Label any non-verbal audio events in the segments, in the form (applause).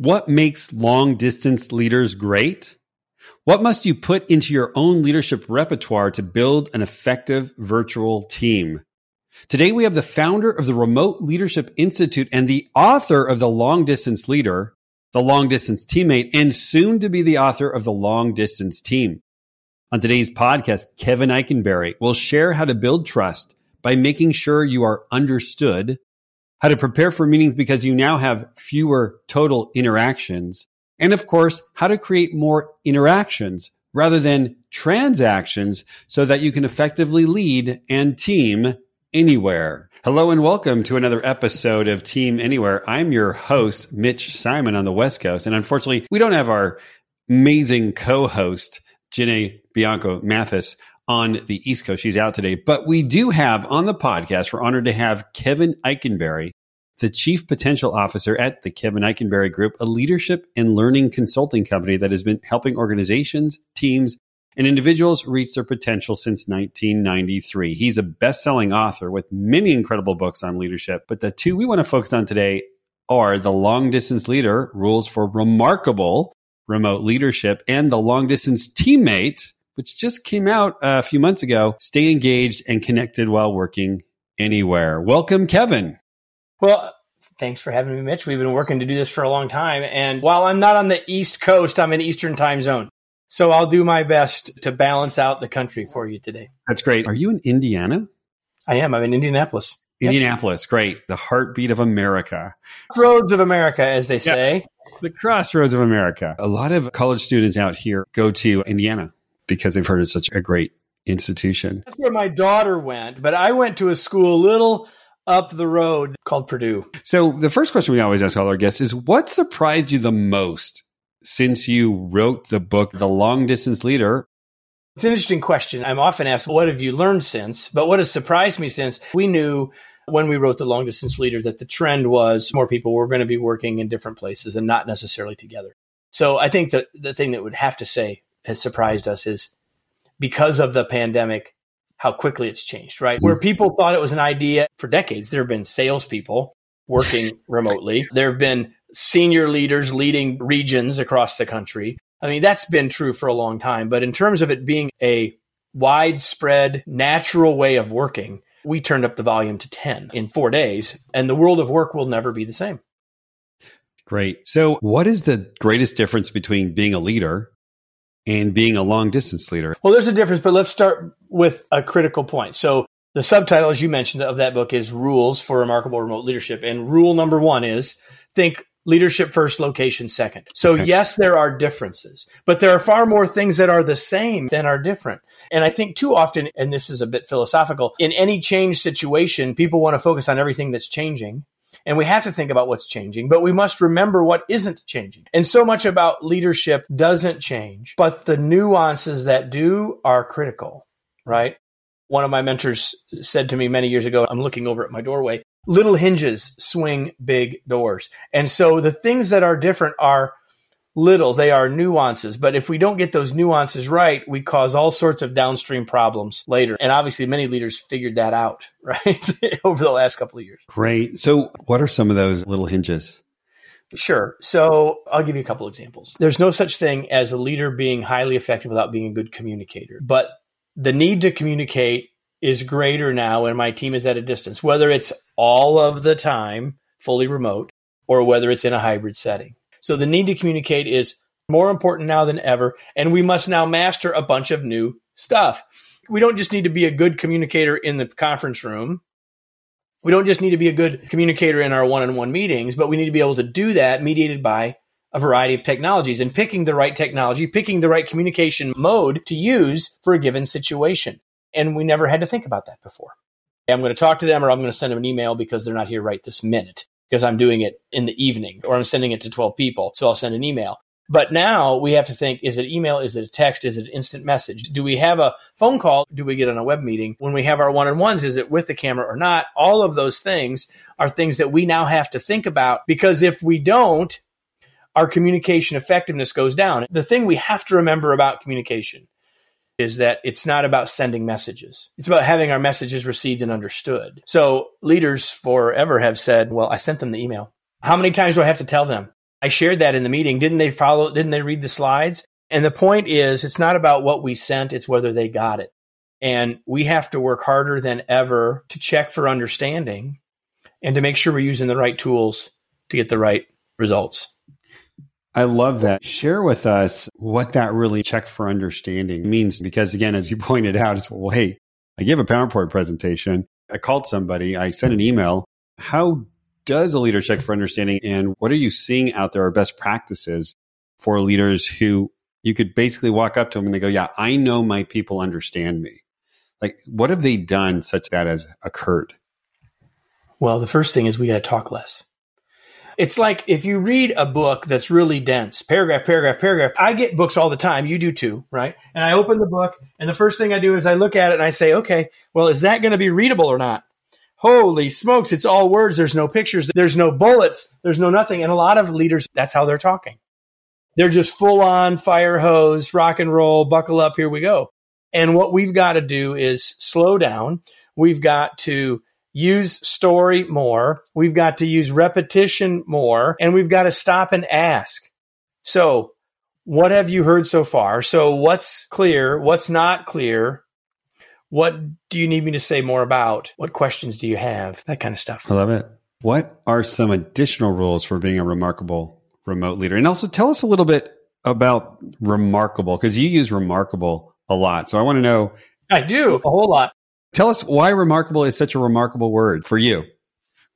What makes long distance leaders great? What must you put into your own leadership repertoire to build an effective virtual team? Today, we have the founder of the Remote Leadership Institute and the author of The Long Distance Leader, The Long Distance Teammate, and soon to be the author of The Long Distance Team. On today's podcast, Kevin Eikenberry will share how to build trust by making sure you are understood how to prepare for meetings because you now have fewer total interactions, and of course, how to create more interactions rather than transactions so that you can effectively lead and team anywhere. Hello and welcome to another episode of Team Anywhere. I'm your host, Mitch Simon on the West Coast. And unfortunately, we don't have our amazing co-host, Jenny Bianco Mathis on the East Coast. She's out today, but we do have on the podcast, we're honored to have Kevin Eikenberry, the Chief Potential Officer at the Kevin Eikenberry Group, a leadership and learning consulting company that has been helping organizations, teams, and individuals reach their potential since 1993. He's a best selling author with many incredible books on leadership, but the two we want to focus on today are The Long Distance Leader Rules for Remarkable Remote Leadership and The Long Distance Teammate which just came out a few months ago. Stay engaged and connected while working anywhere. Welcome, Kevin. Well, thanks for having me, Mitch. We've been working to do this for a long time. And while I'm not on the East Coast, I'm in Eastern time zone. So I'll do my best to balance out the country for you today. That's great. Are you in Indiana? I am. I'm in Indianapolis. Indianapolis, yep. great. The heartbeat of America. Roads of America, as they say. Yep. The crossroads of America. A lot of college students out here go to Indiana because they've heard it's such a great institution. That's where my daughter went, but I went to a school a little up the road called Purdue. So the first question we always ask all our guests is what surprised you the most since you wrote the book The Long Distance Leader? It's an interesting question. I'm often asked, what have you learned since? But what has surprised me since we knew when we wrote The Long Distance Leader that the trend was more people were going to be working in different places and not necessarily together. So I think that the thing that would have to say has surprised us is because of the pandemic, how quickly it's changed, right? Where people thought it was an idea for decades, there have been salespeople working (laughs) remotely. There have been senior leaders leading regions across the country. I mean, that's been true for a long time. But in terms of it being a widespread, natural way of working, we turned up the volume to 10 in four days, and the world of work will never be the same. Great. So, what is the greatest difference between being a leader and being a long distance leader? Well, there's a difference, but let's start with a critical point. So, the subtitle, as you mentioned, of that book is Rules for Remarkable Remote Leadership. And rule number one is think leadership first, location second. So, okay. yes, there are differences, but there are far more things that are the same than are different. And I think too often, and this is a bit philosophical, in any change situation, people want to focus on everything that's changing and we have to think about what's changing, but we must remember what isn't changing. And so much about leadership doesn't change, but the nuances that do are critical, right? One of my mentors said to me many years ago, I'm looking over at my doorway, little hinges swing big doors. And so the things that are different are little, they are nuances. But if we don't get those nuances right, we cause all sorts of downstream problems later. And obviously, many leaders figured that out, (laughs) right, (laughs) over the last couple of years. Great. So, what are some of those little hinges? Sure. So I'll give you a couple examples. There's no such thing as a leader being highly effective without being a good communicator. But the need to communicate is greater now when my team is at a distance, whether it's all of the time fully remote or whether it's in a hybrid setting. So the need to communicate is more important now than ever. And we must now master a bunch of new stuff. We don't just need to be a good communicator in the conference room. We don't just need to be a good communicator in our one on one meetings, but we need to be able to do that mediated by a variety of technologies and picking the right technology, picking the right communication mode to use for a given situation. And we never had to think about that before. I'm going to talk to them or I'm going to send them an email because they're not here right this minute because I'm doing it in the evening or I'm sending it to 12 people. So I'll send an email. But now we have to think is it email? Is it a text? Is it an instant message? Do we have a phone call? Do we get on a web meeting? When we have our one on ones, is it with the camera or not? All of those things are things that we now have to think about because if we don't, our communication effectiveness goes down. The thing we have to remember about communication is that it's not about sending messages. It's about having our messages received and understood. So leaders forever have said, well, I sent them the email. How many times do I have to tell them? I shared that in the meeting. Didn't they follow? Didn't they read the slides? And the point is, it's not about what we sent, it's whether they got it. And we have to work harder than ever to check for understanding and to make sure we're using the right tools to get the right results. I love that. Share with us what that really check for understanding means. Because again, as you (laughs) pointed out, it's, well, hey, I give a PowerPoint presentation. I called somebody. I sent an email. How does a leader check for understanding? And what are you seeing out there are best practices for leaders who you could basically walk up to them and they go, yeah, I know my people understand me. Like, what have they done such that has occurred? Well, the first thing is we got to talk less. It's like if you read a book that's really dense, paragraph, paragraph, paragraph. I get books all the time. You do too, right? And I open the book, and the first thing I do is I look at it and I say, okay, well, is that going to be readable or not? holy smokes, it's all words. There's no pictures. There's no bullets. There's no nothing. And a lot of leaders, that's how they're talking. They're just full on fire hose, rock and roll, buckle up, here we go. And what we've got to do is slow down. We've got to use story more. We've got to use repetition more. And we've got to stop and ask. So, what have you heard so far? So, what's clear? What's not clear? What do you need me to say more about? What questions do you have? That kind of stuff. I love it. What are some additional rules for being a remarkable remote leader? And also tell us a little bit about remarkable because you use remarkable a lot. So I want to know. I do a whole lot. Tell us why remarkable is such a remarkable word for you.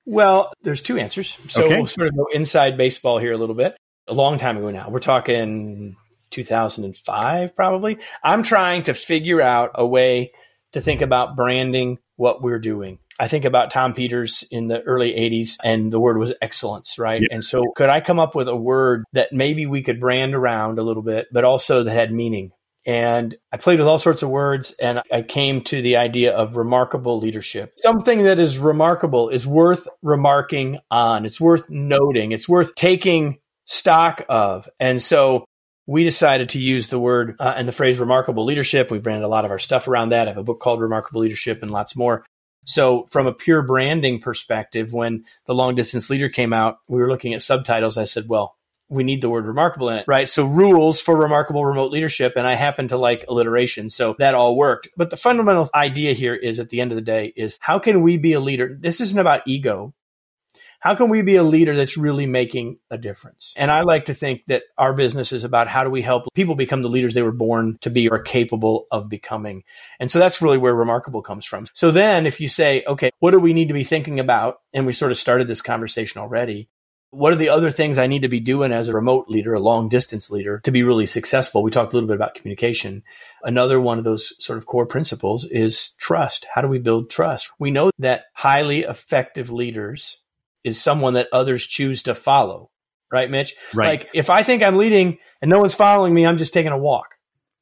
Well, there's two answers. So okay. we'll sort of go inside baseball here a little bit. A long time ago now. We're talking 2005, probably. I'm trying to figure out a way to think about branding what we're doing. I think about Tom Peters in the early 80s, and the word was excellence, right? Yes. And so, could I come up with a word that maybe we could brand around a little bit, but also that had meaning? And I played with all sorts of words, and I came to the idea of remarkable leadership. Something that is remarkable is worth remarking on, it's worth noting, it's worth taking stock of. And so, we decided to use the word uh, and the phrase remarkable leadership. We branded a lot of our stuff around that. I have a book called Remarkable Leadership and lots more. So, from a pure branding perspective, when the long distance leader came out, we were looking at subtitles. I said, well, we need the word remarkable in it, right? So, rules for remarkable remote leadership. And I happen to like alliteration. So, that all worked. But the fundamental idea here is at the end of the day is how can we be a leader? This isn't about ego. How can we be a leader that's really making a difference? And I like to think that our business is about how do we help people become the leaders they were born to be or capable of becoming. And so that's really where remarkable comes from. So then if you say, okay, what do we need to be thinking about? And we sort of started this conversation already. What are the other things I need to be doing as a remote leader, a long distance leader to be really successful? We talked a little bit about communication. Another one of those sort of core principles is trust. How do we build trust? We know that highly effective leaders is someone that others choose to follow. Right, Mitch? Right. Like if I think I'm leading and no one's following me, I'm just taking a walk.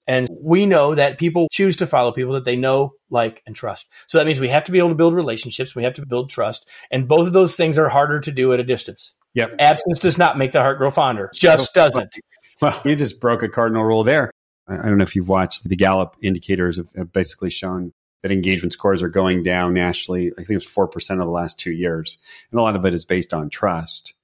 And we know that people choose to follow people that they know, like, and trust. So that means we have to be able to build relationships. We have to build trust. And both of those things are harder to do at a distance. Yep. Absence does not make the heart grow fonder. Just doesn't. Well, you just broke a cardinal rule there. I don't know if you've watched the Gallup indicators have basically shown that engagement scores are going down nationally. I think it's 4% of the last two years. And a lot of it is based on trust.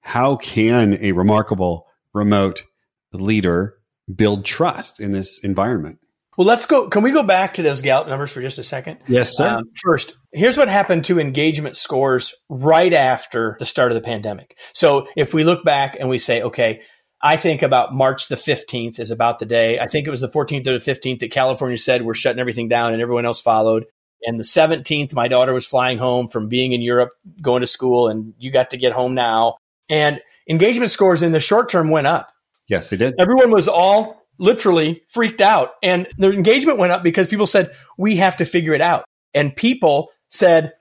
How can a remarkable remote leader build trust in this environment? Well, let's go. Can we go back to those Gallup numbers for just a second? Yes, sir. Um, first, here's what happened to engagement scores right after the start of the pandemic. So if we look back and we say, okay, I think about March the 15th is about the day. I think it was the 14th or the 15th that California said we're shutting everything down and everyone else followed. And the 17th, my daughter was flying home from being in Europe, going to school, and you got to get home now. And engagement scores in the short term went up. Yes, they did. Everyone was all literally freaked out. And their engagement went up because people said, we have to figure it out. And people said,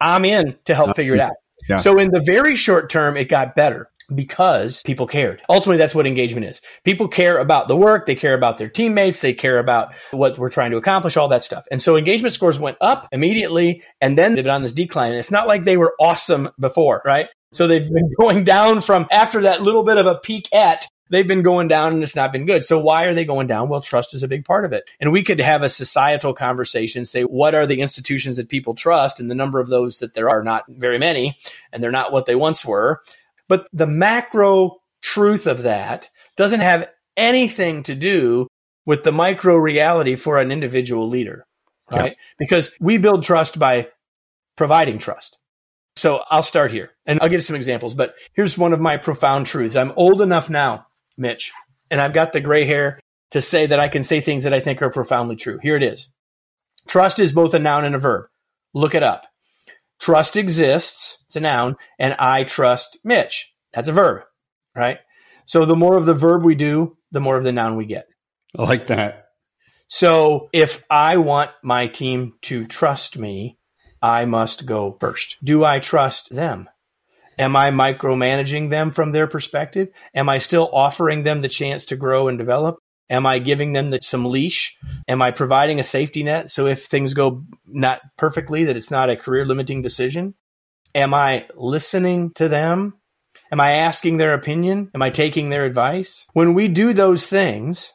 I'm in to help uh, figure it out. Yeah. So in the very short term, it got better because people cared. Ultimately, that's what engagement is. People care about the work. They care about their teammates. They care about what we're trying to accomplish, all that stuff. And so engagement scores went up immediately and then they've been on this decline. And it's not like they were awesome before, right? So they've been (laughs) going down from after that little bit of a peak at they've been going down and it's not been good. So why are they going down? Well, trust is a big part of it. And we could have a societal conversation, say, what are the institutions that people trust? And the number of those that there are not very many, and they're not what they once were. But the macro truth of that doesn't have anything to do with the micro reality for an individual leader, right? Yeah. Because we build trust by providing trust. So I'll start here and I'll give some examples, but here's one of my profound truths. I'm old enough now, Mitch, and I've got the gray hair to say that I can say things that I think are profoundly true. Here it is. Trust is both a noun and a verb. Look it up. Trust exists, it's a noun, and I trust Mitch. That's a verb, right? So the more of the verb we do, the more of the noun we get. I like that. So if I want my team to trust me, I must go first. Do I trust them? Am I micromanaging them from their perspective? Am I still offering them the chance to grow and develop? Am I giving them the, some leash? Am I providing a safety net so if things go not perfectly, that it's not a career limiting decision? Am I listening to them? Am I asking their opinion? Am I taking their advice? When we do those things,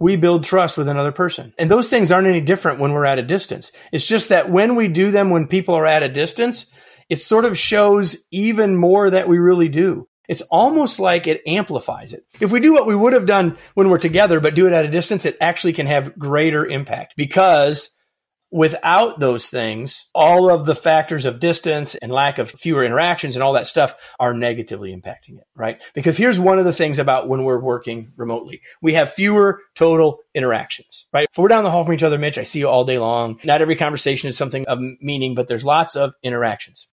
we build trust with another person. And those things aren't any different when we're at a distance. It's just that when we do them when people are at a distance, it sort of shows even more that we really do it's almost like it amplifies it. If we do what we would have done when we're together, but do it at a distance, it actually can have greater impact because without those things, all of the factors of distance and lack of fewer interactions and all that stuff are negatively impacting it, right? Because here's one of the things about when we're working remotely. We have fewer total interactions, right? If we're down the hall from each other, Mitch, I see you all day long. Not every conversation is something of meaning, but there's lots of interactions.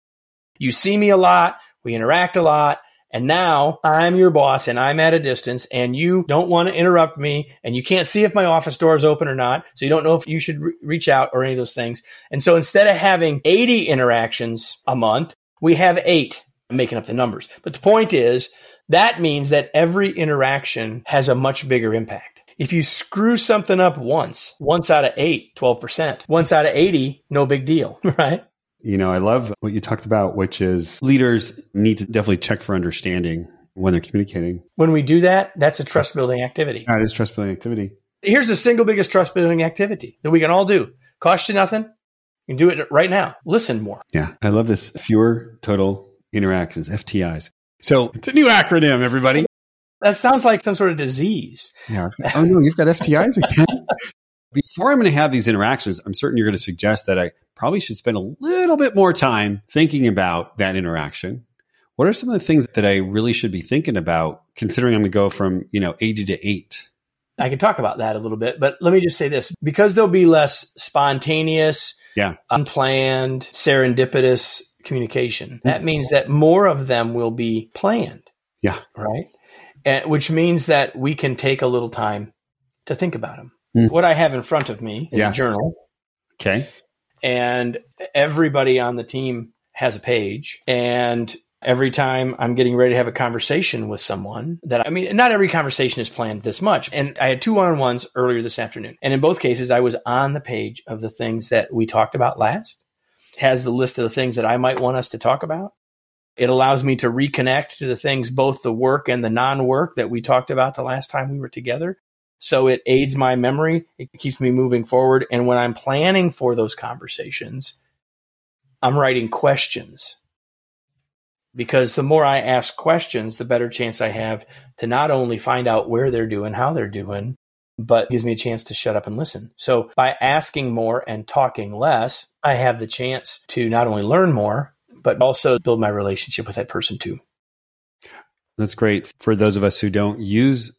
You see me a lot. We interact a lot. And now I'm your boss and I'm at a distance and you don't want to interrupt me and you can't see if my office door is open or not. So you don't know if you should re- reach out or any of those things. And so instead of having 80 interactions a month, we have eight. I'm making up the numbers. But the point is that means that every interaction has a much bigger impact. If you screw something up once, once out of eight, 12%, once out of 80, no big deal, (laughs) right? You know, I love what you talked about, which is leaders need to definitely check for understanding when they're communicating. When we do that, that's a trust building activity. That is trust building activity. Here's the single biggest trust building activity that we can all do. Cost you nothing. You can do it right now. Listen more. Yeah. I love this. Fewer total interactions, FTIs. So it's a new acronym, everybody. That sounds like some sort of disease. Yeah. Oh no, you've got FTIs again. (laughs) Before I'm going to have these interactions, I'm certain you're going to suggest that I probably should spend a little bit more time thinking about that interaction. What are some of the things that I really should be thinking about considering I'm going to go from, you know, 80 to 8? I can talk about that a little bit, but let me just say this because there'll be less spontaneous, yeah. unplanned, serendipitous communication. Hmm. That means that more of them will be planned. Yeah. Right. And, which means that we can take a little time to think about them. Mm. What I have in front of me is yes. a journal. Okay and everybody on the team has a page and every time I'm getting ready to have a conversation with someone that I mean, not every conversation is planned this much. And I had two one on ones earlier this afternoon. And in both cases, I was on the page of the things that we talked about last. It has the list of the things that I might want us to talk about. It allows me to reconnect to the things, both the work and the non work that we talked about the last time we were together. So it aids my memory. It keeps me moving forward. And when I'm planning for those conversations, I'm writing questions because the more I ask questions, the better chance I have to not only find out where they're doing, how they're doing, but gives me a chance to shut up and listen. So by asking more and talking less, I have the chance to not only learn more, but also build my relationship with that person too. That's great. For those of us who don't use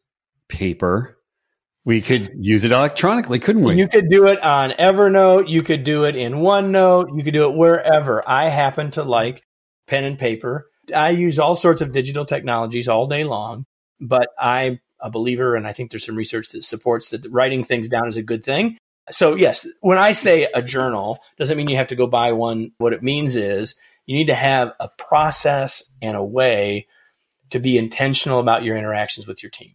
paper, we could use it electronically, couldn't we? You could do it on Evernote. You could do it in OneNote. You could do it wherever. I happen to like pen and paper. I use all sorts of digital technologies all day long, but I'm a believer, and I think there's some research that supports that writing things down is a good thing. So, yes, when I say a journal, doesn't mean you have to go buy one. What it means is you need to have a process and a way to be intentional about your interactions with your team.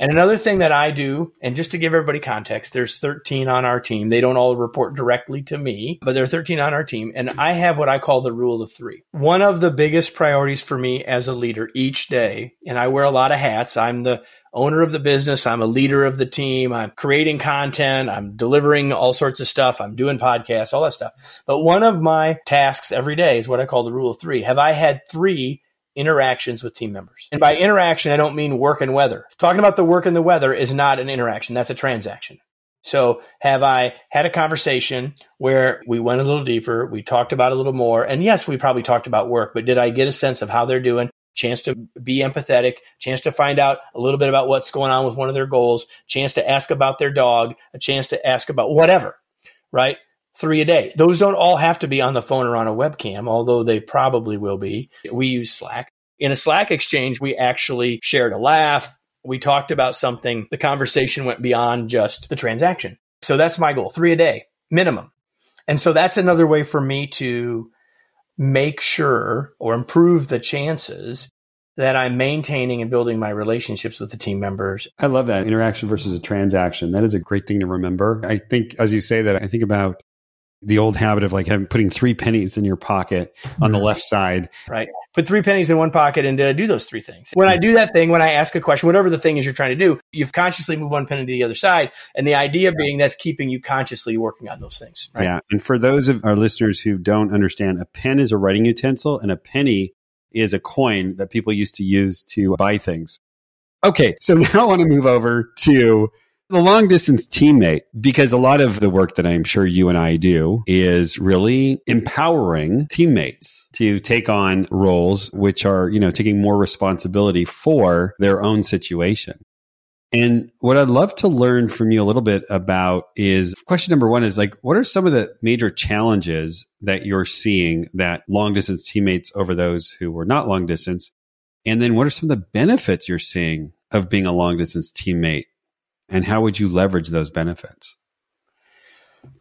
And another thing that I do, and just to give everybody context, there's 13 on our team. They don't all report directly to me, but there are 13 on our team. And I have what I call the rule of three. One of the biggest priorities for me as a leader each day, and I wear a lot of hats. I'm the owner of the business. I'm a leader of the team. I'm creating content. I'm delivering all sorts of stuff. I'm doing podcasts, all that stuff. But one of my tasks every day is what I call the rule of three. Have I had three interactions with team members. And by interaction, I don't mean work and weather. Talking about the work and the weather is not an interaction, that's a transaction. So, have I had a conversation where we went a little deeper, we talked about a little more, and yes, we probably talked about work, but did I get a sense of how they're doing? Chance to be empathetic, chance to find out a little bit about what's going on with one of their goals, chance to ask about their dog, a chance to ask about whatever, right? Three a day. Those don't all have to be on the phone or on a webcam, although they probably will be. We use Slack. In a Slack exchange, we actually shared a laugh. We talked about something. The conversation went beyond just the transaction. So that's my goal three a day, minimum. And so that's another way for me to make sure or improve the chances that I'm maintaining and building my relationships with the team members. I love that interaction versus a transaction. That is a great thing to remember. I think as you say that, I think about the old habit of like having putting three pennies in your pocket on the left side. Right. Put three pennies in one pocket and did I do those three things? When I do that thing, when I ask a question, whatever the thing is you're trying to do, you've consciously moved one penny to the other side. And the idea being that's keeping you consciously working on those things. Right? Yeah. And for those of our listeners who don't understand, a pen is a writing utensil and a penny is a coin that people used to use to buy things. Okay. So (laughs) now I want to move over to the long distance teammate, because a lot of the work that I'm sure you and I do is really empowering teammates to take on roles which are, you know, taking more responsibility for their own situation. And what I'd love to learn from you a little bit about is question number one is like, what are some of the major challenges that you're seeing that long distance teammates over those who were not long distance? And then what are some of the benefits you're seeing of being a long distance teammate and how would you leverage those benefits?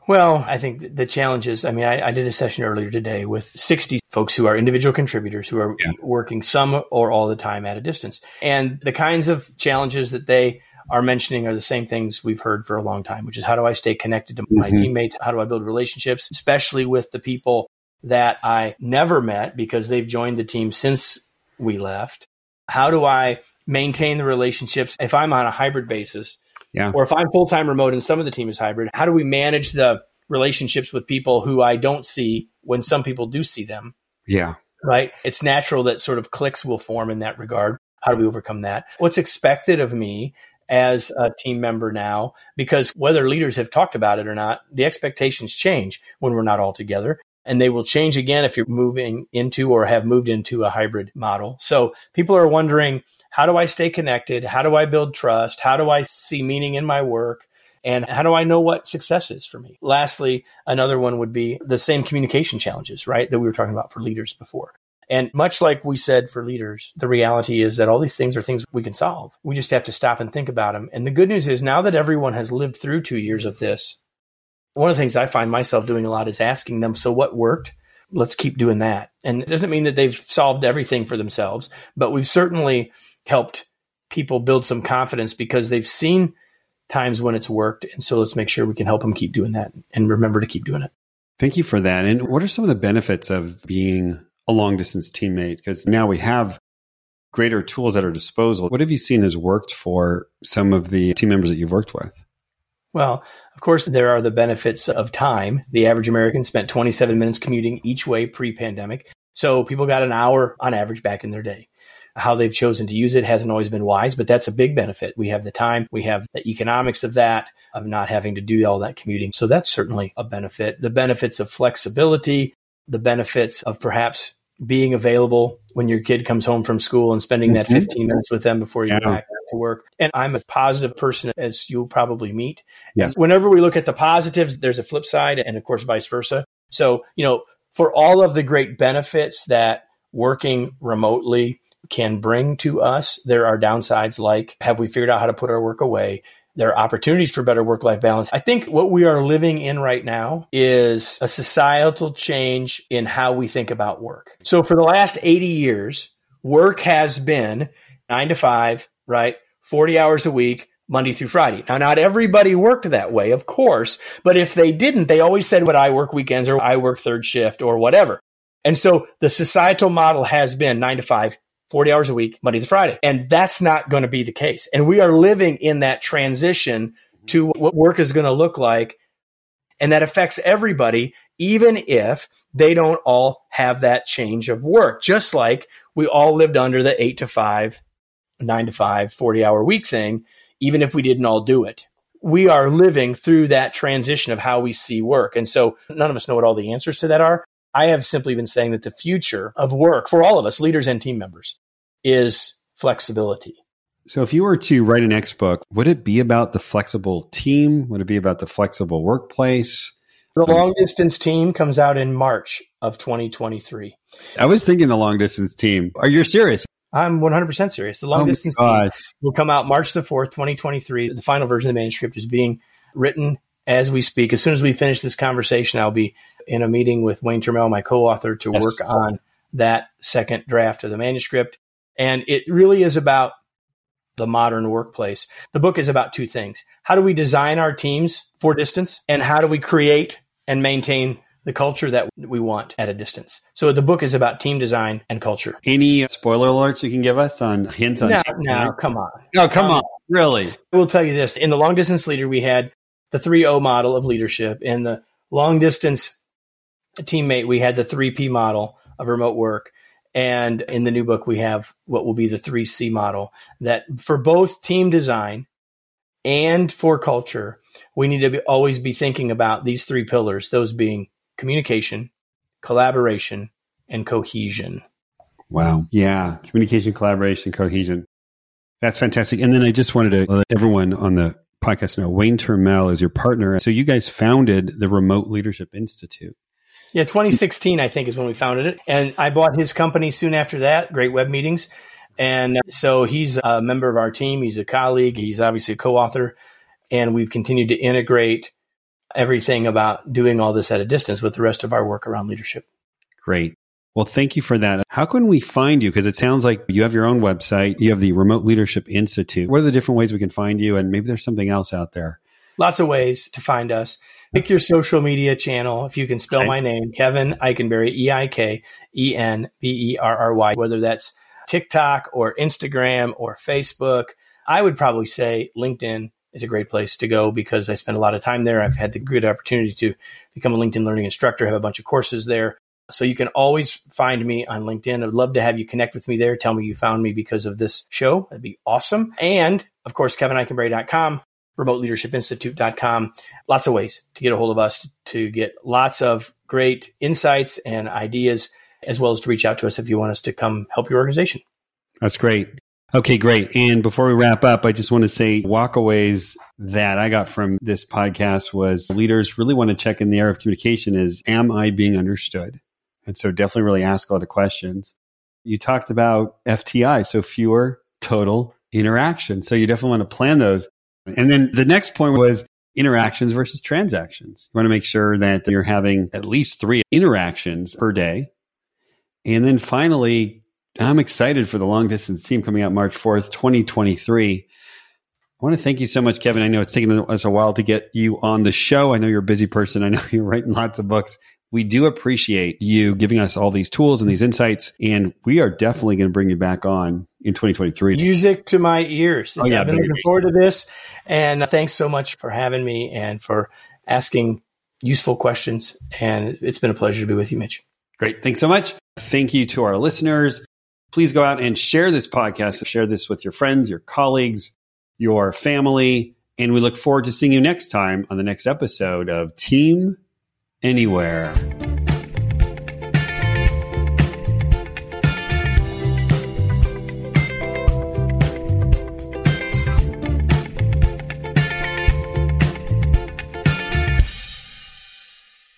Well, I think the challenge is I mean, I, I, did a session earlier today with 60 folks who are individual contributors who are yeah. working some or all the time at a distance. And the kinds of challenges that they are mentioning are the same things we've heard for a long time, which is how do I stay connected to my mm-hmm. teammates? How do I build relationships, especially with the people that I never met because they've joined the team since we left? How do I maintain the relationships if I'm on a hybrid basis? Yeah. Or if I'm full time remote and some of the team is hybrid, how do we manage the relationships with people who I don't see when some people do see them? Yeah. Right. It's natural that sort of cliques will form in that regard. How do we overcome that? What's expected of me as a team member now? Because whether leaders have talked about it or not, the expectations change when we're not all together and they will change again if you're moving into or have moved into a hybrid model. So people are wondering, how do I stay connected? How do I build trust? How do I see meaning in my work? And how do I know what success is for me? Lastly, another one would be the same communication challenges, right? That we were talking about for leaders before. And much like we said for leaders, the reality is that all these things are things we can solve. We just have to stop and think about them. And the good news is now that everyone has lived through two years of this, one of the things I find myself doing a lot is asking them, so what worked? Let's keep doing that. And it doesn't mean that they've solved everything for themselves, but we've certainly helped people build some confidence because they've seen times when it's worked. And so let's make sure we can help them keep doing that and remember to keep doing it. Thank you for that. And what are some of the benefits of being a long distance teammate? Because now we have greater tools at our disposal. What have you seen has worked for some of the team members that you've worked with? Well, of course, there are the benefits of time. The average American spent 27 minutes commuting each way pre pandemic. So people got an hour on average back in their day. How they've chosen to use it hasn't always been wise, but that's a big benefit. We have the time, we have the economics of that, of not having to do all that commuting. So that's certainly a benefit. The benefits of flexibility, the benefits of perhaps being available when your kid comes home from school and spending that mm-hmm. 15 minutes with them before you yeah. go back to work. And I'm a positive person as you'll probably meet. Yes. whenever we look at the positives, there's a flip side and of course vice versa. So, you know, for all of the great benefits that working remotely can bring to us, there are downsides like have we figured out how to put our work away? There are opportunities for better work life balance. I think what we are living in right now is a societal change in how we think about work. So for the last 80 years, work has been nine to five, right? 40 hours a week, Monday through Friday. Now, not everybody worked that way, of course, but if they didn't, they always said, "What I work weekends or I work third shift or whatever. And so the societal model has been nine to five, 40 hours a week, Monday to Friday. And that's not going to be the case. And we are living in that transition to what work is going to look like. And that affects everybody, even if they don't all have that change of work. Just like we all lived under the eight to five, nine to five, 40 hour week thing, even if we didn't all do it. We are living through that transition of how we see work. And so none of us know what all the answers to that are. I have simply been saying that the future of work for all of us, leaders and team members, is flexibility. So, if you were to write an X book, would it be about the flexible team? Would it be about the flexible workplace? The long distance team comes out in March of 2023. I was thinking the long distance team. Are you serious? I'm 100% serious. The long Oh distance team will come out March the 4th, 2023. The final version of the manuscript is being written as we speak. As soon as we finish this conversation, I'll be in a meeting with Wayne Turmel, my co-author, to Yes. work on that second draft of the manuscript. And it really is about the modern workplace. The book is about two things. How do we design our teams for distance? And how do we create and maintain the culture that we want at a distance? So the book is about team design and culture. Any spoiler alerts you can give us on hints on? No, no, come on. no, come um, on, really? I will tell you this. In the long distance leader, we had the 3O model of leadership. In the long distance teammate, we had the 3P model of remote work. And in the new book, we have what will be the 3C model that for both team design and for culture, we need to be, always be thinking about these three pillars, those being communication, collaboration, and cohesion. Wow. Yeah. Communication, collaboration, cohesion. That's fantastic. And then I just wanted to let everyone on the podcast know Wayne Turmel is your partner. So you guys founded the Remote Leadership Institute. Yeah, 2016, I think, is when we founded it. And I bought his company soon after that, Great Web Meetings. And so he's a member of our team. He's a colleague. He's obviously a co author. And we've continued to integrate everything about doing all this at a distance with the rest of our work around leadership. Great. Well, thank you for that. How can we find you? Because it sounds like you have your own website, you have the Remote Leadership Institute. What are the different ways we can find you? And maybe there's something else out there. Lots of ways to find us. Pick your social media channel. If you can spell my name, Kevin Eikenberry, E I K E N B E R R Y, whether that's TikTok or Instagram or Facebook. I would probably say LinkedIn is a great place to go because I spend a lot of time there. I've had the good opportunity to become a LinkedIn learning instructor, have a bunch of courses there. So you can always find me on LinkedIn. I'd love to have you connect with me there. Tell me you found me because of this show. That'd be awesome. And of course, KevinEikenberry.com, RemoteLeadershipInstitute.com. Lots of ways to get a hold of us to get lots of great insights and ideas, as well as to reach out to us if you want us to come help your organization. That's great. Okay, great. And before we wrap up, I just want to say walkaways that I got from this podcast was leaders really want to check in the area of communication is, am I being understood? And so definitely really ask a lot of questions. You talked about FTI, so fewer total interactions. So you definitely want to plan those. And then the next point was interactions versus transactions. You want to make sure that you're having at least three interactions per day. And then finally, I'm excited for the long distance team coming out March 4th, 2023. I want to thank you so much, Kevin. I know it's taken us a while to get you on the show. I know you're a busy person. I know (laughs) you're writing lots of books. We do appreciate you giving us all these tools and these insights. And we are definitely going to bring you back on in 2023. Music to my ears. Oh, yeah, I've been looking forward to this. And thanks so much for having me and for asking useful questions. And it's been a pleasure to be with you, Mitch. Great. Thanks so much. Thank you to our listeners. Please go out and share this podcast. Share this with your friends, your colleagues, your family. And we look forward to seeing you next time on the next episode of Team Anywhere.